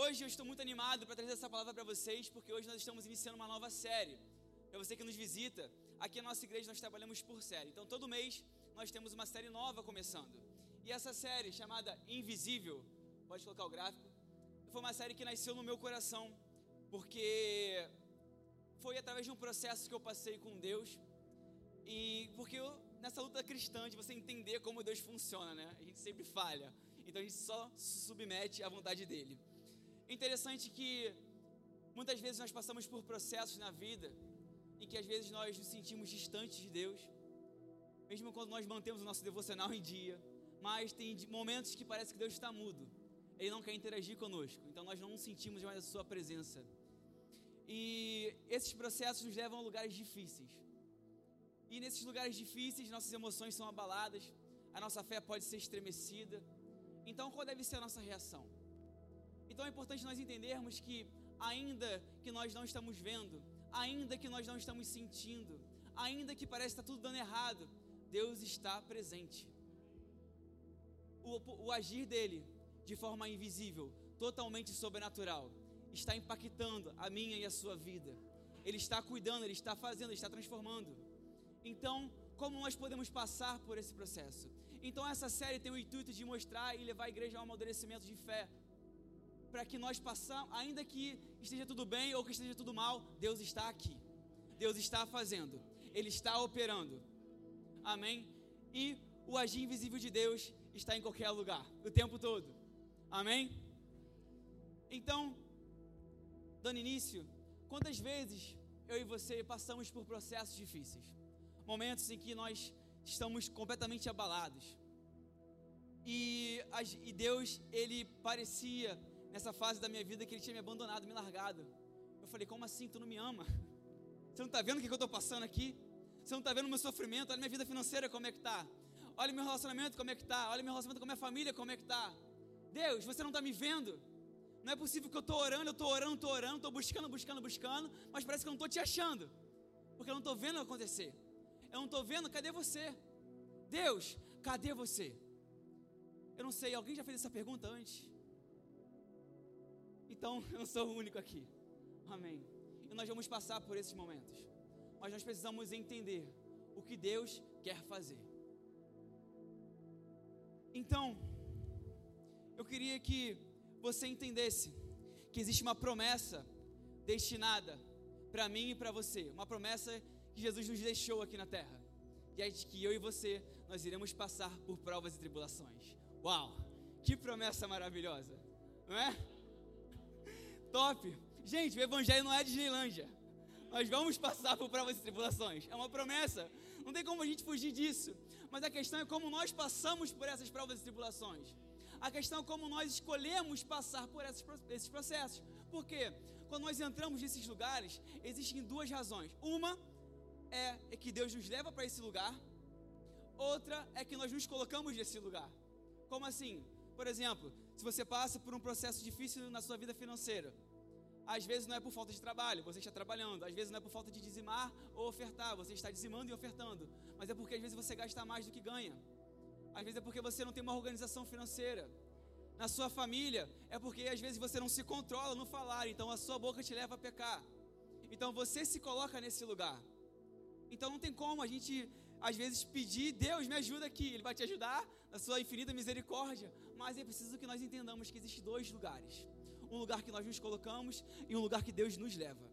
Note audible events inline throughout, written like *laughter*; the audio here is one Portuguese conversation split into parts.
Hoje eu estou muito animado para trazer essa palavra para vocês, porque hoje nós estamos iniciando uma nova série. Para você que nos visita, aqui na nossa igreja nós trabalhamos por série. Então todo mês nós temos uma série nova começando. E essa série, chamada Invisível, pode colocar o gráfico, foi uma série que nasceu no meu coração, porque foi através de um processo que eu passei com Deus. E porque eu, nessa luta cristã, de você entender como Deus funciona, né? A gente sempre falha. Então a gente só se submete à vontade dele. Interessante que muitas vezes nós passamos por processos na vida em que às vezes nós nos sentimos distantes de Deus, mesmo quando nós mantemos o nosso devocional em dia, mas tem momentos que parece que Deus está mudo, Ele não quer interagir conosco, então nós não sentimos mais a Sua presença. E esses processos nos levam a lugares difíceis. E nesses lugares difíceis, nossas emoções são abaladas, a nossa fé pode ser estremecida. Então, qual deve ser a nossa reação? Então é importante nós entendermos que, ainda que nós não estamos vendo, ainda que nós não estamos sentindo, ainda que parece estar tudo dando errado, Deus está presente. O, o agir dele, de forma invisível, totalmente sobrenatural, está impactando a minha e a sua vida. Ele está cuidando, ele está fazendo, ele está transformando. Então, como nós podemos passar por esse processo? Então, essa série tem o intuito de mostrar e levar a igreja a um amadurecimento de fé, para que nós possamos, ainda que esteja tudo bem ou que esteja tudo mal, Deus está aqui. Deus está fazendo. Ele está operando. Amém? E o agir invisível de Deus está em qualquer lugar, o tempo todo. Amém? Então, dando início, quantas vezes eu e você passamos por processos difíceis? Momentos em que nós estamos completamente abalados. E, e Deus, Ele parecia nessa fase da minha vida que ele tinha me abandonado, me largado. Eu falei, como assim? Tu não me ama? Você não está vendo o que eu estou passando aqui? Você não está vendo o meu sofrimento? Olha minha vida financeira como é que está. Olha meu relacionamento como é que está. Olha meu relacionamento com a minha família como é que está. Deus, você não está me vendo? Não é possível que eu estou orando, eu estou orando, estou orando, estou buscando, buscando, buscando, mas parece que eu não estou te achando. Porque eu não estou vendo acontecer. Eu não estou vendo, cadê você? Deus, cadê você? Eu não sei, alguém já fez essa pergunta antes? Então, *laughs* eu não sou o único aqui. Amém. E nós vamos passar por esses momentos. Mas nós precisamos entender o que Deus quer fazer. Então, eu queria que você entendesse que existe uma promessa destinada para mim e para você, uma promessa que Jesus nos deixou aqui na terra. E é de que eu e você nós iremos passar por provas e tribulações. Uau! Que promessa maravilhosa, não é? Top. Gente, o evangelho não é Disneylândia. Nós vamos passar por provas e tribulações. É uma promessa. Não tem como a gente fugir disso. Mas a questão é como nós passamos por essas provas e tribulações. A questão é como nós escolhemos passar por esses processos. Por quê? Quando nós entramos nesses lugares, existem duas razões. Uma é, é que Deus nos leva para esse lugar. Outra é que nós nos colocamos nesse lugar. Como assim? Por exemplo, se você passa por um processo difícil na sua vida financeira, às vezes não é por falta de trabalho, você está trabalhando. Às vezes não é por falta de dizimar ou ofertar, você está dizimando e ofertando. Mas é porque às vezes você gasta mais do que ganha. Às vezes é porque você não tem uma organização financeira. Na sua família, é porque às vezes você não se controla no falar, então a sua boca te leva a pecar. Então você se coloca nesse lugar. Então não tem como a gente às vezes pedir, Deus me ajuda aqui, Ele vai te ajudar na sua infinita misericórdia, mas é preciso que nós entendamos que existem dois lugares um lugar que nós nos colocamos e um lugar que Deus nos leva.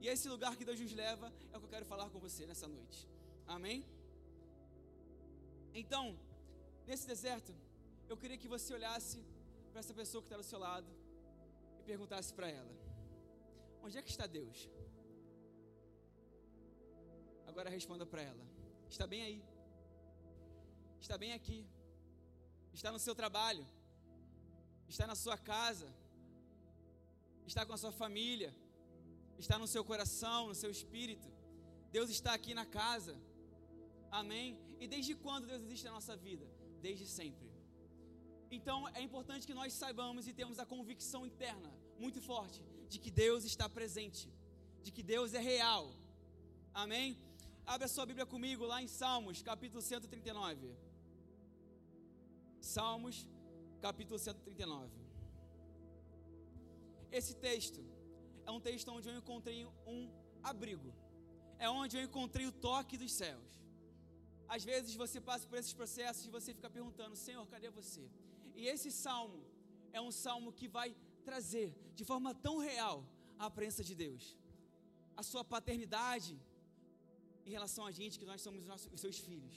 E esse lugar que Deus nos leva é o que eu quero falar com você nessa noite. Amém? Então, nesse deserto, eu queria que você olhasse para essa pessoa que está do seu lado e perguntasse para ela: Onde é que está Deus? Agora responda para ela: Está bem aí. Está bem aqui. Está no seu trabalho. Está na sua casa está com a sua família, está no seu coração, no seu espírito. Deus está aqui na casa. Amém? E desde quando Deus existe na nossa vida? Desde sempre. Então é importante que nós saibamos e temos a convicção interna muito forte de que Deus está presente, de que Deus é real. Amém? Abra sua Bíblia comigo lá em Salmos, capítulo 139. Salmos, capítulo 139. Esse texto é um texto onde eu encontrei um abrigo. É onde eu encontrei o toque dos céus. Às vezes você passa por esses processos e você fica perguntando: Senhor, cadê você? E esse salmo é um salmo que vai trazer de forma tão real a presença de Deus, a sua paternidade em relação a gente, que nós somos os, nossos, os seus filhos.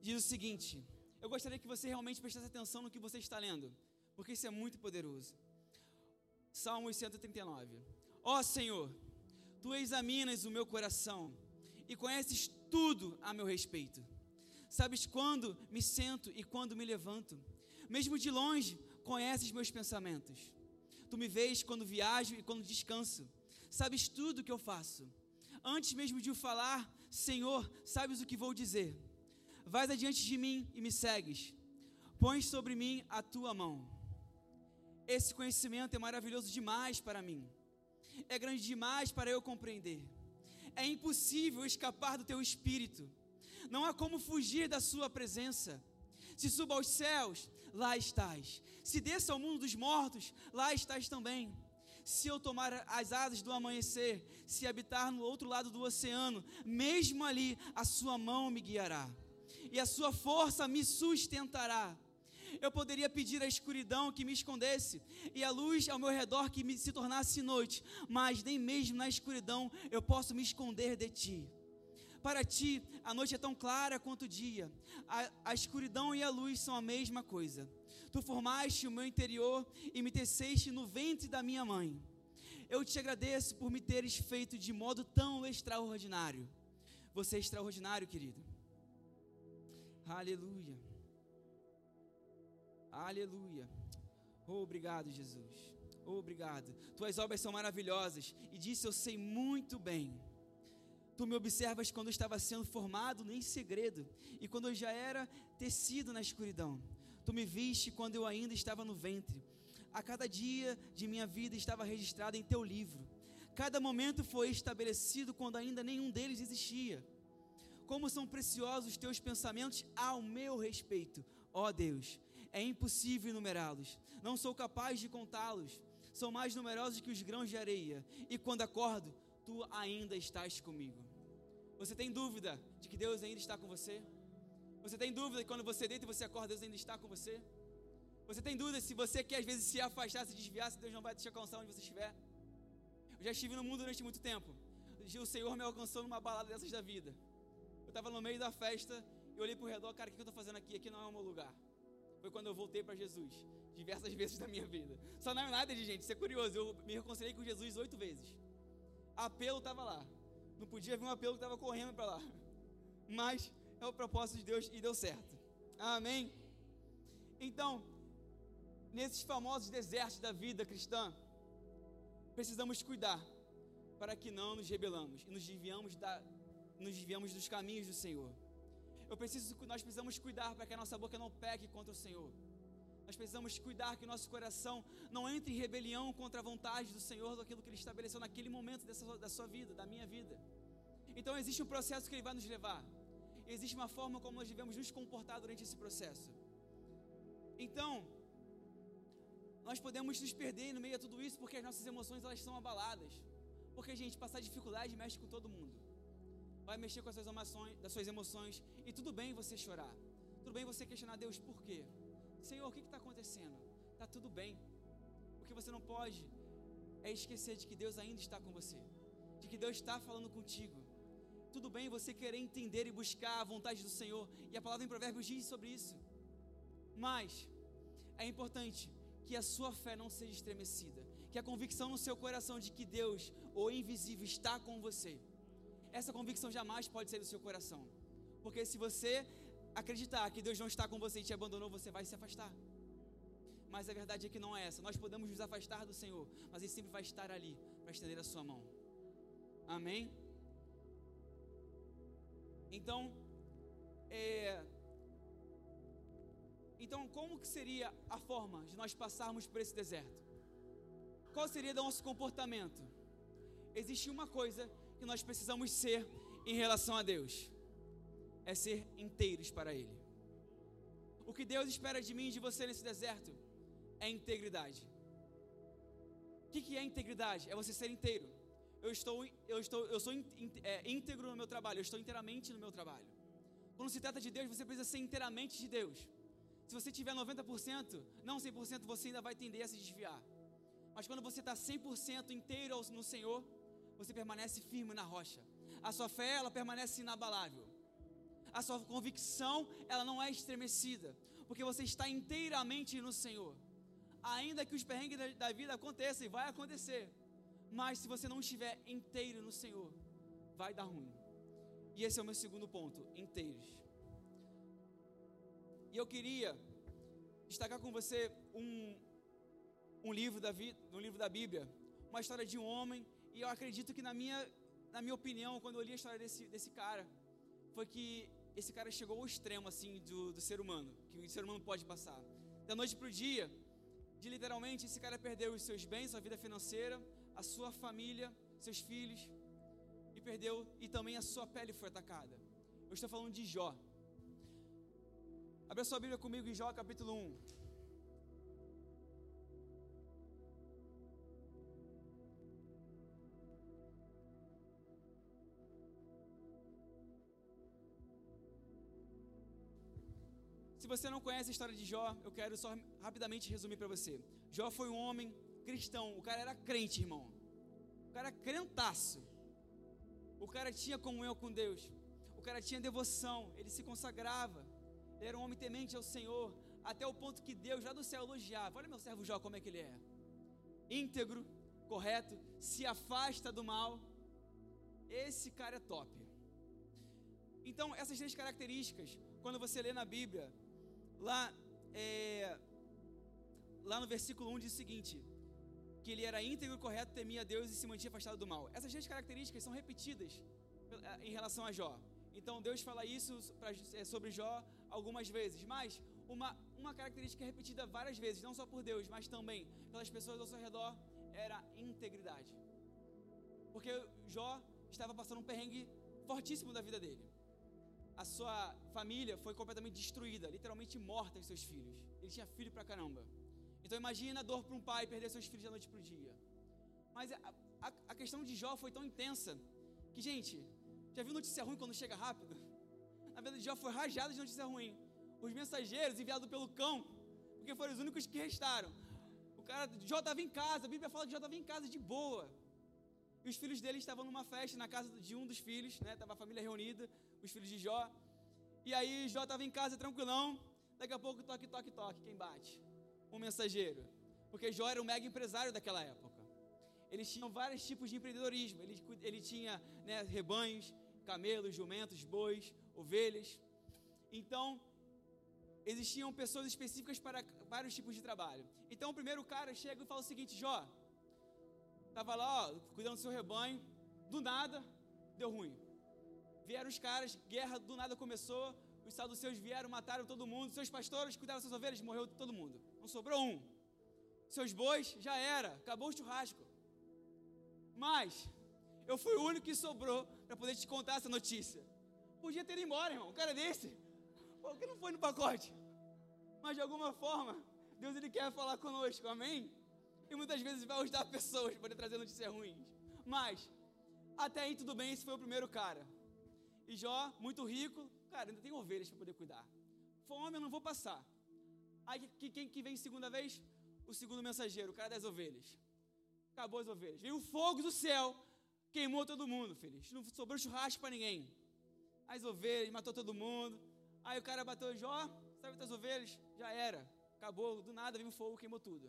Diz o seguinte: eu gostaria que você realmente prestasse atenção no que você está lendo, porque isso é muito poderoso. Salmo 139. Ó Senhor, tu examinas o meu coração e conheces tudo a meu respeito. Sabes quando me sento e quando me levanto. Mesmo de longe, conheces meus pensamentos. Tu me vês quando viajo e quando descanso. Sabes tudo o que eu faço. Antes mesmo de o falar, Senhor, sabes o que vou dizer. Vais adiante de mim e me segues. Pões sobre mim a tua mão. Esse conhecimento é maravilhoso demais para mim. É grande demais para eu compreender. É impossível escapar do teu espírito. Não há como fugir da sua presença. Se suba aos céus, lá estás. Se desça ao mundo dos mortos, lá estás também. Se eu tomar as asas do amanhecer, se habitar no outro lado do oceano, mesmo ali a sua mão me guiará, e a sua força me sustentará. Eu poderia pedir a escuridão que me escondesse, e a luz ao meu redor que me se tornasse noite, mas nem mesmo na escuridão eu posso me esconder de ti. Para ti, a noite é tão clara quanto o dia. A, a escuridão e a luz são a mesma coisa. Tu formaste o meu interior e me teceste no ventre da minha mãe. Eu te agradeço por me teres feito de modo tão extraordinário. Você é extraordinário, querido. Aleluia. Aleluia. Oh, obrigado, Jesus. Oh, obrigado. Tuas obras são maravilhosas. E disse: Eu sei muito bem Tu me observas quando eu estava sendo formado em segredo e quando eu já era tecido na escuridão. Tu me viste quando eu ainda estava no ventre. A cada dia de minha vida estava registrado em teu livro. Cada momento foi estabelecido quando ainda nenhum deles existia. Como são preciosos os teus pensamentos ao meu respeito, ó Deus. É impossível enumerá-los. Não sou capaz de contá-los. São mais numerosos que os grãos de areia. E quando acordo, tu ainda estás comigo. Você tem dúvida de que Deus ainda está com você? Você tem dúvida que quando você deita e você acorda, Deus ainda está com você? Você tem dúvida se você quer às vezes se afastar, se desviar, se Deus não vai te alcançar onde você estiver? Eu já estive no mundo durante muito tempo. O Senhor me alcançou numa balada dessas da vida. Eu estava no meio da festa e olhei para o redor, cara, o que eu estou fazendo aqui? Aqui não é o meu lugar. Foi quando eu voltei para Jesus, diversas *laughs* vezes da minha vida. Só não é nada de gente, isso é curioso. Eu me reconciliei com Jesus oito vezes. Apelo estava lá. Não podia vir um apelo que estava correndo para lá. *laughs* Mas é o propósito de Deus e deu certo. Amém? Então, nesses famosos desertos da vida cristã, precisamos cuidar para que não nos rebelamos e nos desviamos, da, nos desviamos dos caminhos do Senhor. Eu preciso, nós precisamos cuidar para que a nossa boca não peque contra o Senhor. Nós precisamos cuidar que o nosso coração não entre em rebelião contra a vontade do Senhor, daquilo que Ele estabeleceu naquele momento dessa, da sua vida, da minha vida. Então existe um processo que Ele vai nos levar. Existe uma forma como nós devemos nos comportar durante esse processo. Então, nós podemos nos perder no meio de tudo isso porque as nossas emoções elas são abaladas. Porque, gente, passar dificuldade mexe com todo mundo. Vai mexer com as suas emoções, das suas emoções. E tudo bem você chorar. Tudo bem você questionar Deus por quê? Senhor, o que está acontecendo? Está tudo bem. O que você não pode é esquecer de que Deus ainda está com você, de que Deus está falando contigo. Tudo bem você querer entender e buscar a vontade do Senhor, e a palavra em Provérbios diz sobre isso. Mas é importante que a sua fé não seja estremecida, que a convicção no seu coração de que Deus, o invisível, está com você. Essa convicção jamais pode sair do seu coração. Porque se você acreditar que Deus não está com você e te abandonou, você vai se afastar. Mas a verdade é que não é essa. Nós podemos nos afastar do Senhor, mas Ele sempre vai estar ali para estender a sua mão. Amém? Então, é, então como que seria a forma de nós passarmos por esse deserto? Qual seria o nosso comportamento? Existe uma coisa que nós precisamos ser em relação a Deus é ser inteiros para Ele. O que Deus espera de mim e de você nesse deserto é integridade. O que, que é integridade? É você ser inteiro. Eu estou, eu estou, eu sou é, íntegro no meu trabalho. Eu estou inteiramente no meu trabalho. Quando se trata de Deus, você precisa ser inteiramente de Deus. Se você tiver 90%, não 100%, você ainda vai tender a se desviar. Mas quando você está 100% inteiro no Senhor, você permanece firme na rocha. A sua fé, ela permanece inabalável. A sua convicção, ela não é estremecida, porque você está inteiramente no Senhor. Ainda que os perrengues da, da vida aconteçam, e vai acontecer, mas se você não estiver inteiro no Senhor, vai dar ruim. E esse é o meu segundo ponto: inteiros. E eu queria destacar com você um, um livro da vida, um livro da Bíblia, uma história de um homem, e eu acredito que na minha, na minha opinião, quando eu li a história desse, desse cara, foi que esse cara chegou ao extremo assim do, do ser humano, que o ser humano pode passar. Da noite para o dia, de literalmente esse cara perdeu os seus bens, sua vida financeira, a sua família, seus filhos, e perdeu, e também a sua pele foi atacada. Eu estou falando de Jó. Abra sua Bíblia comigo em Jó capítulo 1. Você não conhece a história de Jó, eu quero só rapidamente resumir para você. Jó foi um homem cristão, o cara era crente, irmão. O cara era crentaço. O cara tinha comunhão com Deus. O cara tinha devoção, ele se consagrava. Ele era um homem temente ao Senhor, até o ponto que Deus lá do céu elogiava. Olha meu servo Jó como é que ele é. Íntegro, correto, se afasta do mal. Esse cara é top. Então, essas três características, quando você lê na Bíblia, lá, é, lá no versículo 1 diz o seguinte: que ele era íntegro, correto, temia Deus e se mantinha afastado do mal. Essas três características são repetidas eh, em relação a Jó. Então Deus fala isso eh, sobre Jó algumas vezes, mas uma, uma característica repetida várias vezes, não só por Deus, mas também pelas pessoas ao seu redor, era integridade. Porque Jó estava passando um perrengue fortíssimo da vida dele. A sua família foi completamente destruída, literalmente morta os seus filhos. Ele tinha filho pra caramba. Então imagina a dor para um pai perder seus filhos da noite para o dia. Mas a, a, a, questão de Jó foi tão intensa que, gente, já viu notícia ruim quando chega rápido? *laughs* Na verdade, Jó foi rajado de notícia ruim. Os mensageiros enviados pelo cão, porque foram os únicos que restaram. O cara, Jó estava em casa, a Bíblia fala que Jó estava em casa de boa. E os filhos dele estavam numa festa na casa de um dos filhos, né? Tava a família reunida, os filhos de Jó. E aí Jó estava em casa tranquilão. Daqui a pouco toque, toque, toque, quem bate? um mensageiro? Porque Jó era um mega empresário daquela época. Eles tinham vários tipos de empreendedorismo. Ele, ele tinha né, rebanhos, camelos, jumentos, bois, ovelhas. Então, existiam pessoas específicas para vários tipos de trabalho. Então, o primeiro cara chega e fala o seguinte: Jó, estava lá, ó, cuidando do seu rebanho, do nada, deu ruim. Vieram os caras, guerra do nada começou, os saduceus vieram, mataram todo mundo, seus pastores cuidaram das suas ovelhas, morreu todo mundo. Não sobrou um. Seus bois já era, acabou o churrasco. Mas eu fui o único que sobrou para poder te contar essa notícia. Podia ter ido embora, irmão. Um cara desse. Por que não foi no pacote? Mas de alguma forma, Deus ele quer falar conosco, amém? E muitas vezes vai ajudar pessoas para trazer notícias ruins. Mas, até aí tudo bem, esse foi o primeiro cara. E Jó, muito rico, cara, ainda tem ovelhas para poder cuidar. Fome eu não vou passar. Aí quem que vem segunda vez? O segundo mensageiro, o cara das ovelhas. Acabou as ovelhas. Veio o fogo do céu, queimou todo mundo, feliz. Não sobrou churrasco para ninguém. As ovelhas, matou todo mundo. Aí o cara bateu, Jó, sabe das ovelhas? Já era. Acabou, do nada veio o fogo, queimou tudo.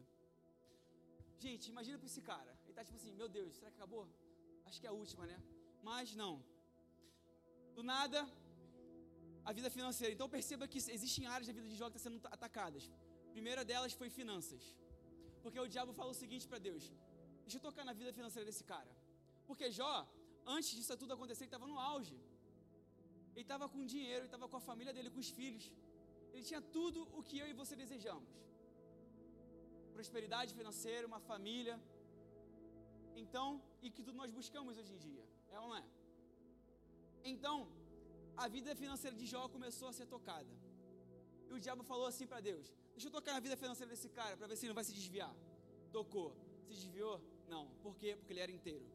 Gente, imagina para esse cara. Ele tá tipo assim, meu Deus, será que acabou? Acho que é a última, né? Mas não. Do nada, a vida financeira. Então perceba que existem áreas da vida de Jó que estão sendo atacadas. A primeira delas foi finanças. Porque o diabo falou o seguinte para Deus: Deixa eu tocar na vida financeira desse cara. Porque Jó, antes disso tudo acontecer, ele estava no auge. Ele estava com dinheiro, ele estava com a família dele, com os filhos. Ele tinha tudo o que eu e você desejamos: prosperidade financeira, uma família. Então, e que tudo nós buscamos hoje em dia, é ou não é? Então, a vida financeira de Jó começou a ser tocada. E o diabo falou assim para Deus: Deixa eu tocar na vida financeira desse cara para ver se ele não vai se desviar. Tocou. Se desviou? Não. Por quê? Porque ele era inteiro.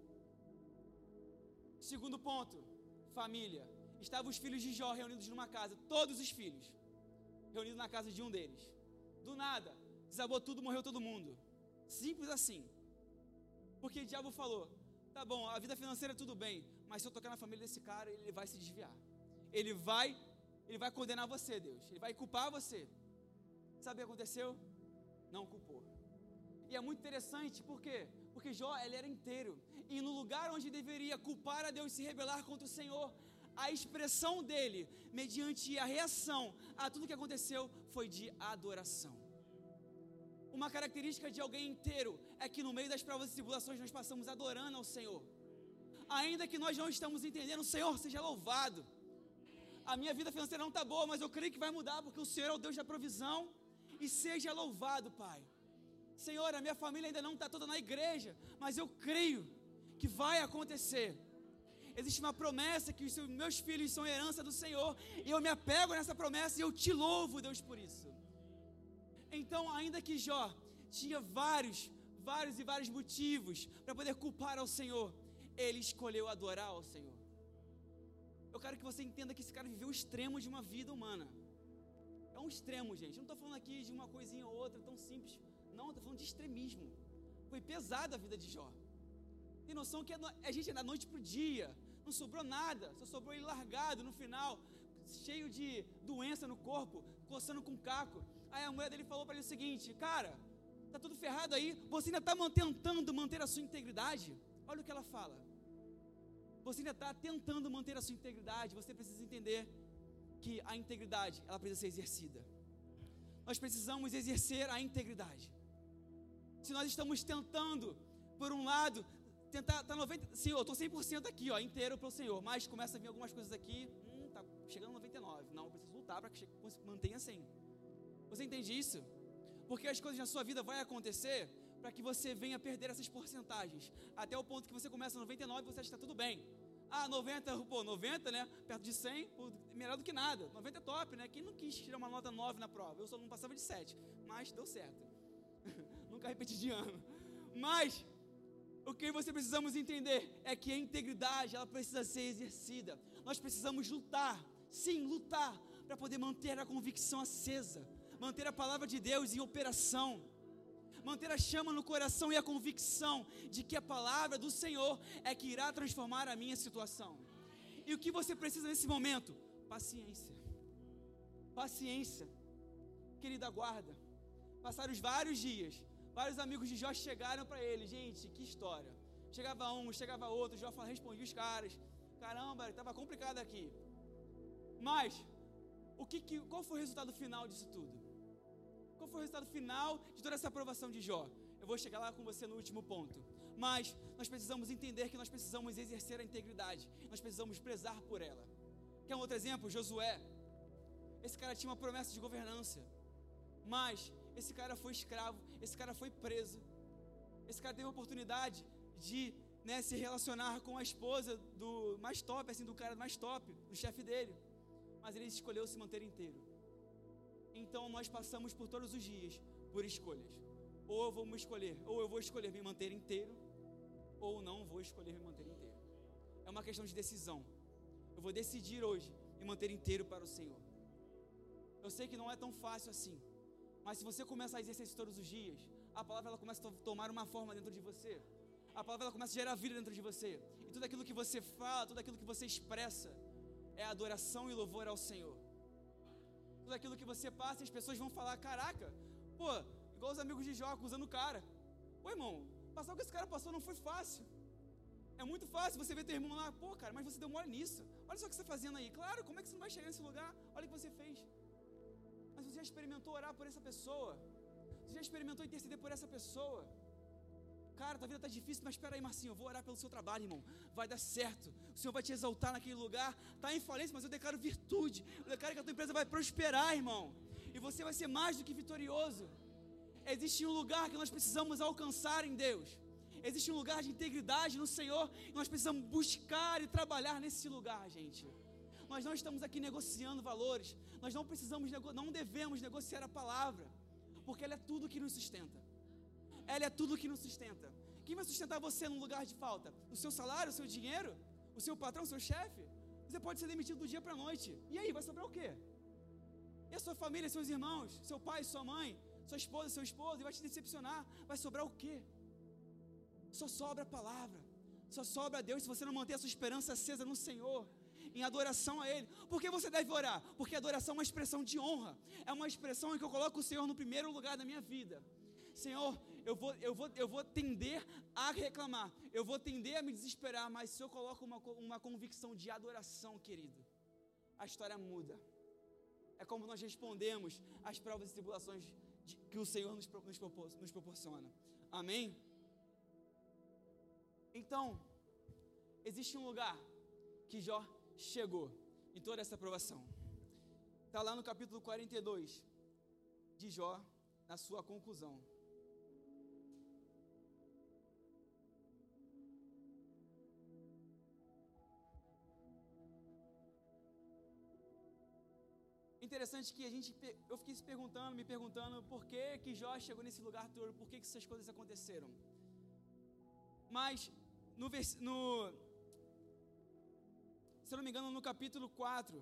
Segundo ponto, família. Estavam os filhos de Jó reunidos numa casa, todos os filhos, reunidos na casa de um deles. Do nada, desabou tudo, morreu todo mundo. Simples assim. Porque o diabo falou: tá bom, a vida financeira é tudo bem, mas se eu tocar na família desse cara, ele vai se desviar. Ele vai, ele vai condenar você, Deus. Ele vai culpar você. Sabe o que aconteceu? Não culpou. E é muito interessante, por quê? Porque Jó, ele era inteiro. E no lugar onde deveria culpar a Deus e se rebelar contra o Senhor, a expressão dele, mediante a reação a tudo que aconteceu, foi de adoração. Uma característica de alguém inteiro é que no meio das provas e tribulações nós passamos adorando ao Senhor. Ainda que nós não estamos entendendo, o Senhor seja louvado. A minha vida financeira não está boa, mas eu creio que vai mudar, porque o Senhor é o Deus da provisão. E seja louvado, Pai. Senhor, a minha família ainda não está toda na igreja, mas eu creio que vai acontecer. Existe uma promessa que os meus filhos são herança do Senhor, e eu me apego nessa promessa e eu te louvo, Deus, por isso. Então, ainda que Jó tinha vários, vários e vários motivos para poder culpar ao Senhor, ele escolheu adorar ao Senhor. Eu quero que você entenda que esse cara viveu o extremo de uma vida humana. É um extremo, gente. Eu não estou falando aqui de uma coisinha ou outra tão simples. Não, estou falando de extremismo. Foi pesada a vida de Jó. Tem noção que a gente é da noite para o dia. Não sobrou nada. Só sobrou ele largado no final, cheio de doença no corpo, coçando com caco. Aí a mulher dele falou para ele o seguinte: Cara, tá tudo ferrado aí. Você ainda está tentando manter a sua integridade? Olha o que ela fala. Você ainda está tentando manter a sua integridade. Você precisa entender que a integridade ela precisa ser exercida. Nós precisamos exercer a integridade. Se nós estamos tentando, por um lado, tentar tá 90, sim, eu estou 100% aqui, ó, inteiro para o Senhor, mas começa a vir algumas coisas aqui, hum, tá chegando 99. Não, preciso lutar para que mantenha 100. Você entende isso? Porque as coisas na sua vida vão acontecer para que você venha perder essas porcentagens. Até o ponto que você começa 99 e você acha que está tudo bem. Ah, 90, pô, 90, né? Perto de 100, pô, melhor do que nada. 90 é top, né? Quem não quis tirar uma nota 9 na prova? Eu só não passava de 7, mas deu certo. *laughs* Nunca repeti de ano. Mas o que você precisamos entender é que a integridade, ela precisa ser exercida. Nós precisamos lutar, sim, lutar para poder manter a convicção acesa, manter a palavra de Deus em operação manter a chama no coração e a convicção de que a palavra do Senhor é que irá transformar a minha situação. E o que você precisa nesse momento? Paciência. Paciência. Querida guarda. Passaram os vários dias. Vários amigos de Jó chegaram para ele. Gente, que história. Chegava um, chegava outro. Jó respondia os caras. Caramba, estava complicado aqui. Mas, o que, qual foi o resultado final disso tudo? Qual foi o resultado final de toda essa aprovação de Jó? Eu vou chegar lá com você no último ponto. Mas nós precisamos entender que nós precisamos exercer a integridade. Nós precisamos prezar por ela. Quer um outro exemplo? Josué. Esse cara tinha uma promessa de governança. Mas esse cara foi escravo, esse cara foi preso. Esse cara teve a oportunidade de né, se relacionar com a esposa do mais top, assim, do cara mais top, do chefe dele. Mas ele escolheu se manter inteiro. Então nós passamos por todos os dias por escolhas. Ou eu vou me escolher, ou eu vou escolher me manter inteiro, ou não vou escolher me manter inteiro. É uma questão de decisão. Eu vou decidir hoje me manter inteiro para o Senhor. Eu sei que não é tão fácil assim, mas se você começa a exercer isso todos os dias, a palavra ela começa a tomar uma forma dentro de você. A palavra ela começa a gerar vida dentro de você. E tudo aquilo que você fala, tudo aquilo que você expressa, é adoração e louvor ao Senhor tudo aquilo que você passa, as pessoas vão falar: caraca, pô, igual os amigos de Jó acusando o cara. Pô, irmão, passar o que esse cara passou não foi fácil. É muito fácil você ver teu irmão lá, pô, cara, mas você deu mole nisso. Olha só o que você está fazendo aí. Claro, como é que você não vai chegar nesse lugar? Olha o que você fez. Mas você já experimentou orar por essa pessoa? Você já experimentou interceder por essa pessoa? Cara, tua vida está difícil, mas espera aí, Marcinho, eu vou orar pelo seu trabalho, irmão. Vai dar certo. O Senhor vai te exaltar naquele lugar. Está em falência, mas eu declaro virtude. Eu declaro que a tua empresa vai prosperar, irmão. E você vai ser mais do que vitorioso. Existe um lugar que nós precisamos alcançar em Deus. Existe um lugar de integridade no Senhor. E nós precisamos buscar e trabalhar nesse lugar, gente. Nós não estamos aqui negociando valores. Nós não precisamos, não devemos negociar a palavra. Porque ela é tudo que nos sustenta. Ela é tudo que nos sustenta. Quem vai sustentar você num lugar de falta? O seu salário, o seu dinheiro? O seu patrão, o seu chefe? Você pode ser demitido do dia para a noite. E aí, vai sobrar o quê? E a sua família, seus irmãos, seu pai, sua mãe, sua esposa, seu esposo, e vai te decepcionar. Vai sobrar o quê? Só sobra a palavra. Só sobra a Deus se você não manter a sua esperança acesa no Senhor, em adoração a Ele. Por que você deve orar? Porque adoração é uma expressão de honra. É uma expressão em que eu coloco o Senhor no primeiro lugar da minha vida. Senhor, eu vou, eu vou, eu vou tender a reclamar, eu vou tender a me desesperar, mas se eu coloco uma, uma convicção de adoração, querido, a história muda. É como nós respondemos às provas e tribulações de, que o Senhor nos, nos, nos proporciona. Amém? Então, existe um lugar que Jó chegou em toda essa aprovação. Está lá no capítulo 42 de Jó, na sua conclusão. Interessante que a gente, eu fiquei se perguntando, me perguntando por que que Jó chegou nesse lugar todo, por que que essas coisas aconteceram. Mas no, no se eu não me engano, no capítulo 4,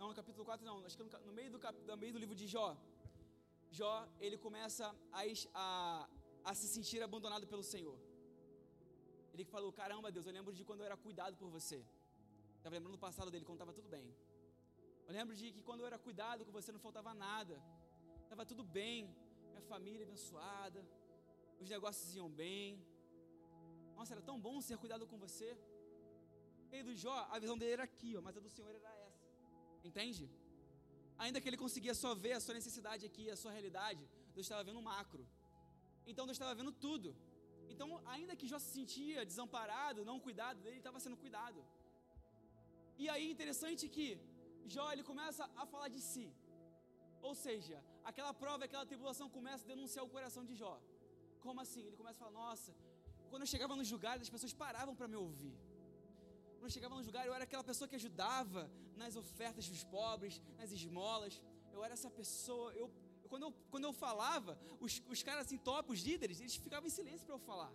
não, no capítulo 4 não, acho que no, no meio, do, no meio do livro de Jó, Jó, ele começa a, a, a se sentir abandonado pelo Senhor. Ele falou, caramba Deus, eu lembro de quando eu era cuidado por você. Estava lembrando do passado dele, quando estava tudo bem. Eu lembro de que quando eu era cuidado com você não faltava nada. Estava tudo bem. Minha família abençoada. Os negócios iam bem. Nossa, era tão bom ser cuidado com você. E do Jó, a visão dele era aqui, ó, mas a do Senhor era essa. Entende? Ainda que ele conseguia só ver a sua necessidade aqui, a sua realidade, Deus estava vendo o macro. Então Deus estava vendo tudo. Então, ainda que Jó se sentia desamparado, não cuidado dele, estava sendo cuidado. E aí, interessante que Jó ele começa a falar de si. Ou seja, aquela prova, aquela tribulação começa a denunciar o coração de Jó. Como assim? Ele começa a falar: Nossa, quando eu chegava nos lugares, as pessoas paravam para me ouvir. Quando eu chegava nos lugares, eu era aquela pessoa que ajudava nas ofertas dos pobres, nas esmolas. Eu era essa pessoa. Eu, quando, eu, quando eu falava, os, os caras assim, top, os líderes, eles ficavam em silêncio para eu falar.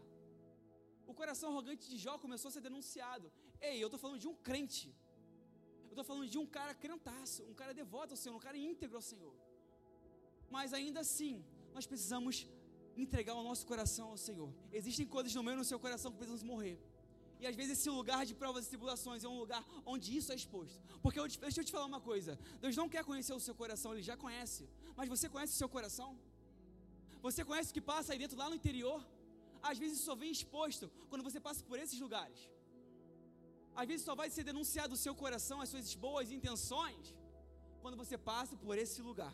O coração arrogante de Jó começou a ser denunciado. Ei, eu estou falando de um crente. Eu estou falando de um cara crentaço, um cara devoto ao Senhor, um cara íntegro ao Senhor. Mas ainda assim, nós precisamos entregar o nosso coração ao Senhor. Existem coisas no meio do seu coração que precisam morrer. E às vezes esse lugar de provas e tribulações é um lugar onde isso é exposto. Porque eu, deixa eu te falar uma coisa: Deus não quer conhecer o seu coração, Ele já conhece. Mas você conhece o seu coração? Você conhece o que passa aí dentro, lá no interior? Às vezes isso só vem exposto quando você passa por esses lugares. Às vezes só vai ser denunciado o seu coração, as suas boas intenções, quando você passa por esse lugar.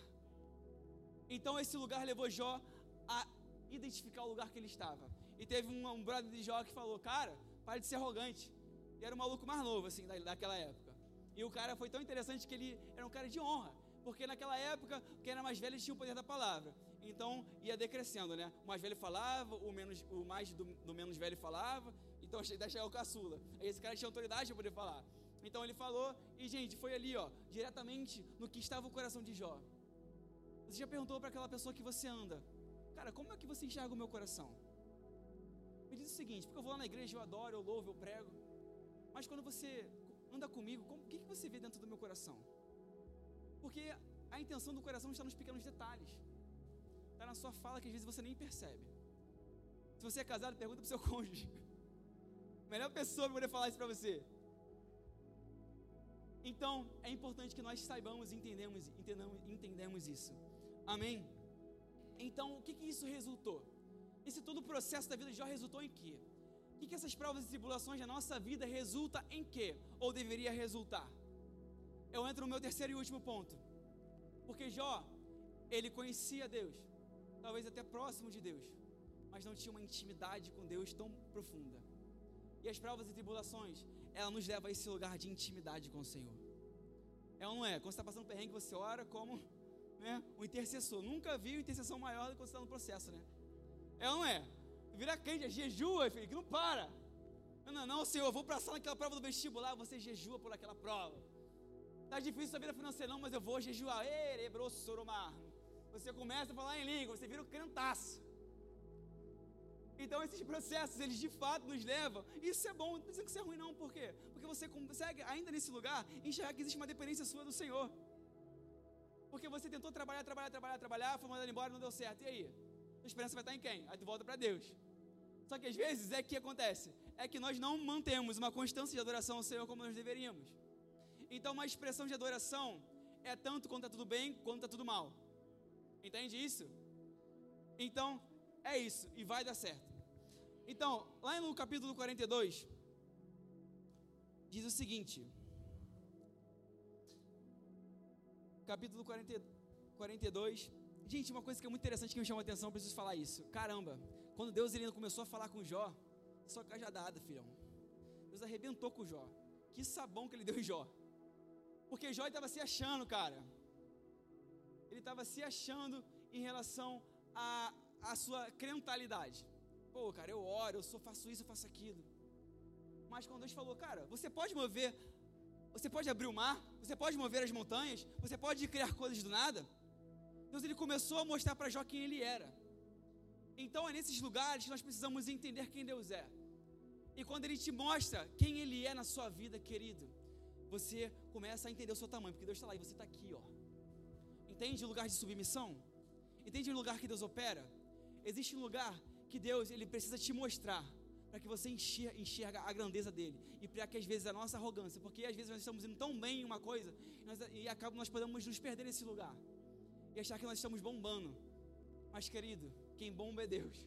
Então esse lugar levou Jó a identificar o lugar que ele estava. E teve um, um brother de Jó que falou: Cara, pare de ser arrogante. E era o maluco mais novo, assim, daquela época. E o cara foi tão interessante que ele era um cara de honra. Porque naquela época, quem era mais velho tinha o poder da palavra. Então ia decrescendo, né? O mais velho falava, o, menos, o mais do, do menos velho falava, então daí chegou o caçula. Esse cara tinha autoridade para poder falar. Então ele falou, e gente, foi ali, ó, diretamente no que estava o coração de Jó. Você já perguntou para aquela pessoa que você anda, cara, como é que você enxerga o meu coração? Me diz o seguinte, porque eu vou lá na igreja, eu adoro, eu louvo, eu prego. Mas quando você anda comigo, o que, que você vê dentro do meu coração? Porque a intenção do coração está nos pequenos detalhes. Está na sua fala que às vezes você nem percebe. Se você é casado, pergunta para o seu cônjuge. Melhor pessoa para poder falar isso para você. Então, é importante que nós saibamos e entendemos, entendamos, entendemos isso. Amém? Então, o que, que isso resultou? Esse todo o processo da vida de Jó resultou em quê? O que, que essas provas e tribulações da nossa vida resulta em quê? Ou deveria resultar? Eu entro no meu terceiro e último ponto. Porque Jó, ele conhecia Deus, talvez até próximo de Deus, mas não tinha uma intimidade com Deus tão profunda. E as provas e tribulações, ela nos leva a esse lugar de intimidade com o Senhor. É ou não é? Quando você está passando perrengue, você ora como né, o intercessor. Nunca vi intercessão maior do que quando você está no processo, né? É ou não é? Vira crente, é jejua, filho, que não para. Não, não, não, Senhor, eu vou passar naquela prova do vestibular, você jejua por aquela prova. Está difícil a vida financeira, não, mas eu vou jejuar. Soromar. Você começa a falar em língua, você vira o crentaço. Então esses processos, eles de fato nos levam. Isso é bom, não dizendo que isso é ruim não, por quê? Porque você consegue, ainda nesse lugar, enxergar que existe uma dependência sua do Senhor. Porque você tentou trabalhar, trabalhar, trabalhar, trabalhar, foi mandado embora, não deu certo. E aí? A esperança vai estar em quem? Aí tu volta para Deus. Só que às vezes é que acontece, é que nós não mantemos uma constância de adoração ao Senhor como nós deveríamos. Então uma expressão de adoração é tanto quando está tudo bem, quando está tudo mal. Entende isso? Então, é isso, e vai dar certo. Então, lá no capítulo 42, diz o seguinte: capítulo 40, 42. Gente, uma coisa que é muito interessante que me chama a atenção, preciso falar isso. Caramba, quando Deus ele começou a falar com Jó, só cajadada, filhão. Deus arrebentou com Jó. Que sabão que ele deu em Jó. Porque Jó estava se achando, cara. Ele estava se achando em relação à, à sua crentalidade. Pô, cara, eu oro, eu sou, faço isso, eu faço aquilo. Mas quando Deus falou, cara, você pode mover, você pode abrir o mar, você pode mover as montanhas, você pode criar coisas do nada. Deus ele começou a mostrar para Jó quem ele era. Então é nesses lugares que nós precisamos entender quem Deus é. E quando ele te mostra quem ele é na sua vida, querido, você começa a entender o seu tamanho, porque Deus está lá e você está aqui, ó. Entende o lugar de submissão? Entende o lugar que Deus opera? Existe um lugar que Deus ele precisa te mostrar para que você enxerga, enxerga, a grandeza dele e para que às vezes a nossa arrogância, porque às vezes nós estamos indo tão bem em uma coisa nós, e acaba nós podemos nos perder nesse lugar e achar que nós estamos bombando. Mas querido, quem bomba é Deus.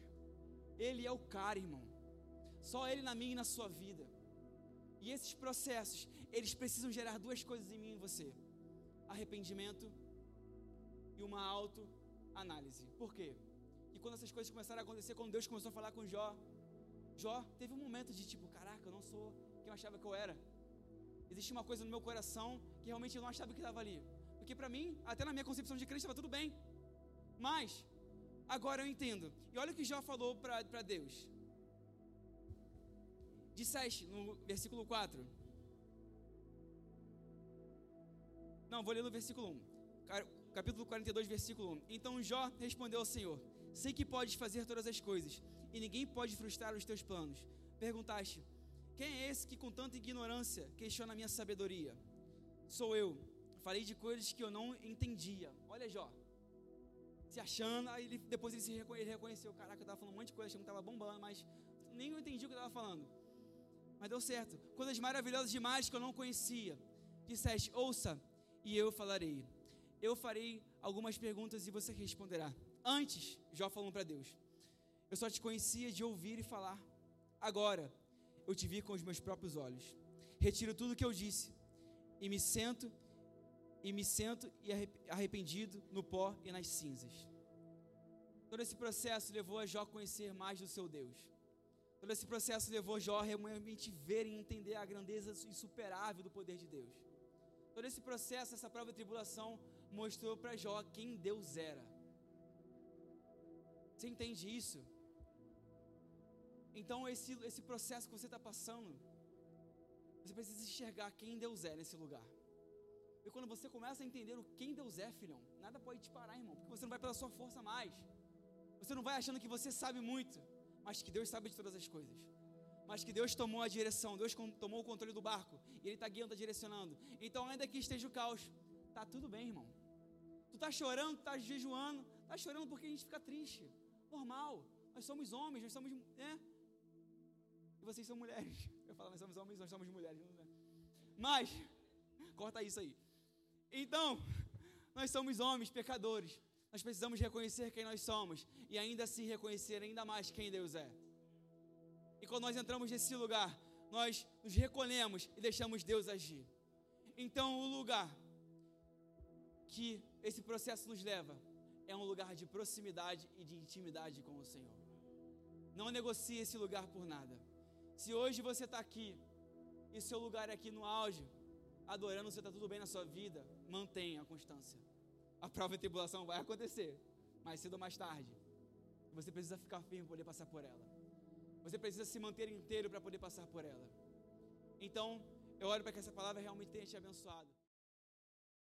Ele é o cara, irmão. Só ele na minha e na sua vida. E esses processos, eles precisam gerar duas coisas em mim e em você: arrependimento e uma autoanálise. Por quê? E quando essas coisas começaram a acontecer, quando Deus começou a falar com Jó, Jó teve um momento de tipo, caraca, eu não sou quem eu achava que eu era. Existe uma coisa no meu coração que realmente eu não achava que estava ali. Porque para mim, até na minha concepção de crente, estava tudo bem. Mas, agora eu entendo. E olha o que Jó falou para Deus. Disseste no versículo 4. Não, vou ler no versículo 1. Capítulo 42, versículo 1. Então Jó respondeu ao Senhor: Sei que podes fazer todas as coisas, e ninguém pode frustrar os teus planos. Perguntaste: Quem é esse que com tanta ignorância questiona a minha sabedoria? Sou eu. Falei de coisas que eu não entendia. Olha, Jó. Se achando, aí ele, depois ele se reconhe, ele reconheceu: Caraca, eu estava falando um monte de coisa, achando que estava bombando, mas nem eu entendi o que eu estava falando. Mas deu certo. Coisas maravilhosas demais que eu não conhecia. Disseste: Ouça, e eu falarei. Eu farei algumas perguntas e você responderá. Antes, Jó falou para Deus: Eu só te conhecia de ouvir e falar. Agora, eu te vi com os meus próprios olhos. Retiro tudo o que eu disse e me sento e me sento e arrependido no pó e nas cinzas. Todo esse processo levou a Jó a conhecer mais do seu Deus. Todo esse processo levou Jó a realmente ver e entender a grandeza insuperável do poder de Deus. Todo esse processo, essa prova de tribulação, mostrou para Jó quem Deus era. Você entende isso? Então, esse, esse processo que você está passando, você precisa enxergar quem Deus é nesse lugar. E quando você começa a entender o quem Deus é, filhão, nada pode te parar, irmão, porque você não vai pela sua força mais. Você não vai achando que você sabe muito, mas que Deus sabe de todas as coisas. Mas que Deus tomou a direção, Deus tomou o controle do barco, e Ele está guiando, está direcionando. Então, ainda que esteja o caos, tá tudo bem, irmão. Tu está chorando, tu está jejuando, está chorando porque a gente fica triste normal. Nós somos homens, nós somos. Né? E vocês são mulheres. *laughs* Eu falo, nós somos homens, nós somos mulheres. Né? Mas, corta isso aí. Então, *laughs* nós somos homens, pecadores. Nós precisamos reconhecer quem nós somos e ainda assim reconhecer ainda mais quem Deus é. E quando nós entramos nesse lugar, nós nos recolhemos e deixamos Deus agir. Então, o lugar que esse processo nos leva é um lugar de proximidade e de intimidade com o Senhor. Não negocie esse lugar por nada. Se hoje você está aqui e seu lugar é aqui no auge, adorando, você está tudo bem na sua vida, mantenha a constância. A prova e a tribulação vai acontecer, mais cedo ou mais tarde. Você precisa ficar firme para poder passar por ela. Você precisa se manter inteiro para poder passar por ela. Então, eu oro para que essa palavra realmente tenha te abençoado.